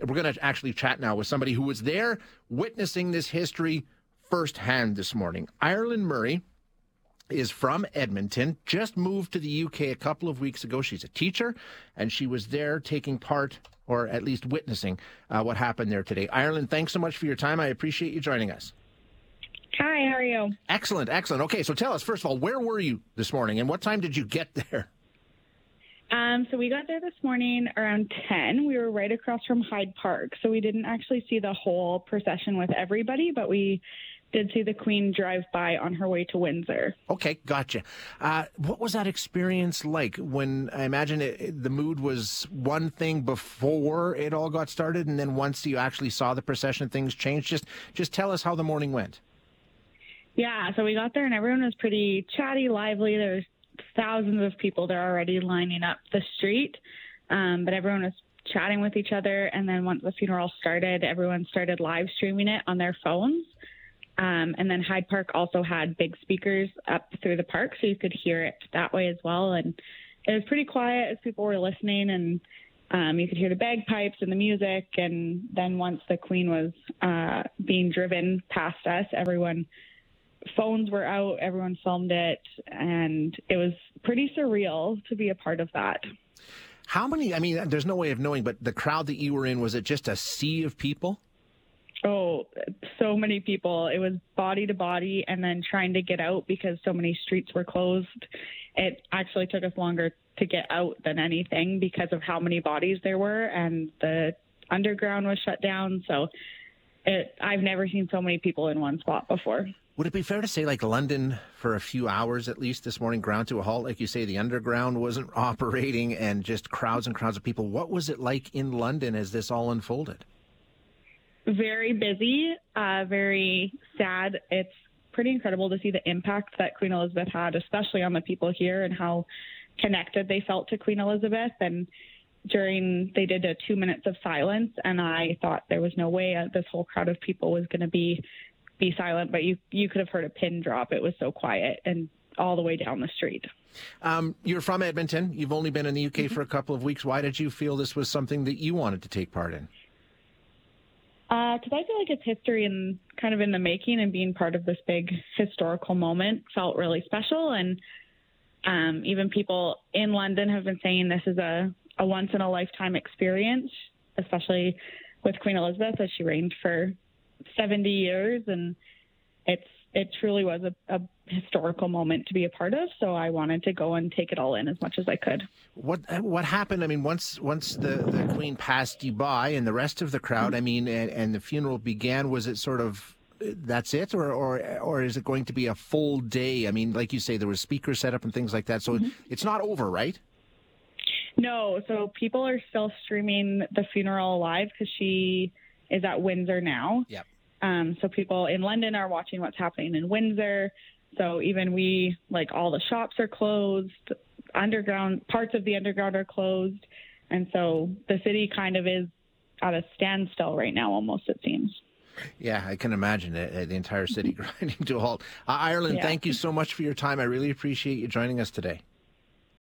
We're going to actually chat now with somebody who was there witnessing this history firsthand this morning. Ireland Murray is from Edmonton, just moved to the UK a couple of weeks ago. She's a teacher, and she was there taking part, or at least witnessing, uh, what happened there today. Ireland, thanks so much for your time. I appreciate you joining us. Hi, how are you? Excellent, excellent. Okay, so tell us, first of all, where were you this morning, and what time did you get there? Um, so we got there this morning around 10. We were right across from Hyde Park. So we didn't actually see the whole procession with everybody, but we did see the Queen drive by on her way to Windsor. Okay, gotcha. Uh, what was that experience like when I imagine it, the mood was one thing before it all got started, and then once you actually saw the procession, things changed? Just, just tell us how the morning went. Yeah, so we got there and everyone was pretty chatty, lively. There was thousands of people there already lining up the street, um, but everyone was chatting with each other. And then once the funeral started, everyone started live streaming it on their phones. Um, and then Hyde Park also had big speakers up through the park, so you could hear it that way as well. And it was pretty quiet as people were listening, and um, you could hear the bagpipes and the music. And then once the Queen was uh, being driven past us, everyone phones were out, everyone filmed it, and it was pretty surreal to be a part of that. How many? I mean, there's no way of knowing, but the crowd that you were in was it just a sea of people? Oh, so many people. It was body to body, and then trying to get out because so many streets were closed. It actually took us longer to get out than anything because of how many bodies there were, and the underground was shut down. So, it, I've never seen so many people in one spot before. Would it be fair to say, like London, for a few hours at least this morning, ground to a halt? Like you say, the underground wasn't operating and just crowds and crowds of people. What was it like in London as this all unfolded? Very busy, uh, very sad. It's pretty incredible to see the impact that Queen Elizabeth had, especially on the people here and how connected they felt to Queen Elizabeth. And during, they did a two minutes of silence, and I thought there was no way uh, this whole crowd of people was going to be be silent, but you you could have heard a pin drop. It was so quiet and all the way down the street. Um, you're from Edmonton. You've only been in the UK mm-hmm. for a couple of weeks. Why did you feel this was something that you wanted to take part in? Because uh, I feel like it's history and kind of in the making, and being part of this big historical moment felt really special. And um, even people in London have been saying this is a, a once in a lifetime experience, especially with Queen Elizabeth as she reigned for 70 years, and it's it truly was a, a, historical moment to be a part of. So I wanted to go and take it all in as much as I could. What what happened? I mean, once once the, the Queen passed you by, and the rest of the crowd. I mean, and, and the funeral began. Was it sort of that's it, or or or is it going to be a full day? I mean, like you say, there was speakers set up and things like that. So mm-hmm. it's not over, right? No. So people are still streaming the funeral live because she is at Windsor now. Yep. Um, so people in London are watching what's happening in Windsor. So even we, like all the shops are closed, underground parts of the underground are closed, and so the city kind of is at a standstill right now, almost it seems. Yeah, I can imagine it, the entire city grinding to a halt. Uh, Ireland, yeah. thank you so much for your time. I really appreciate you joining us today.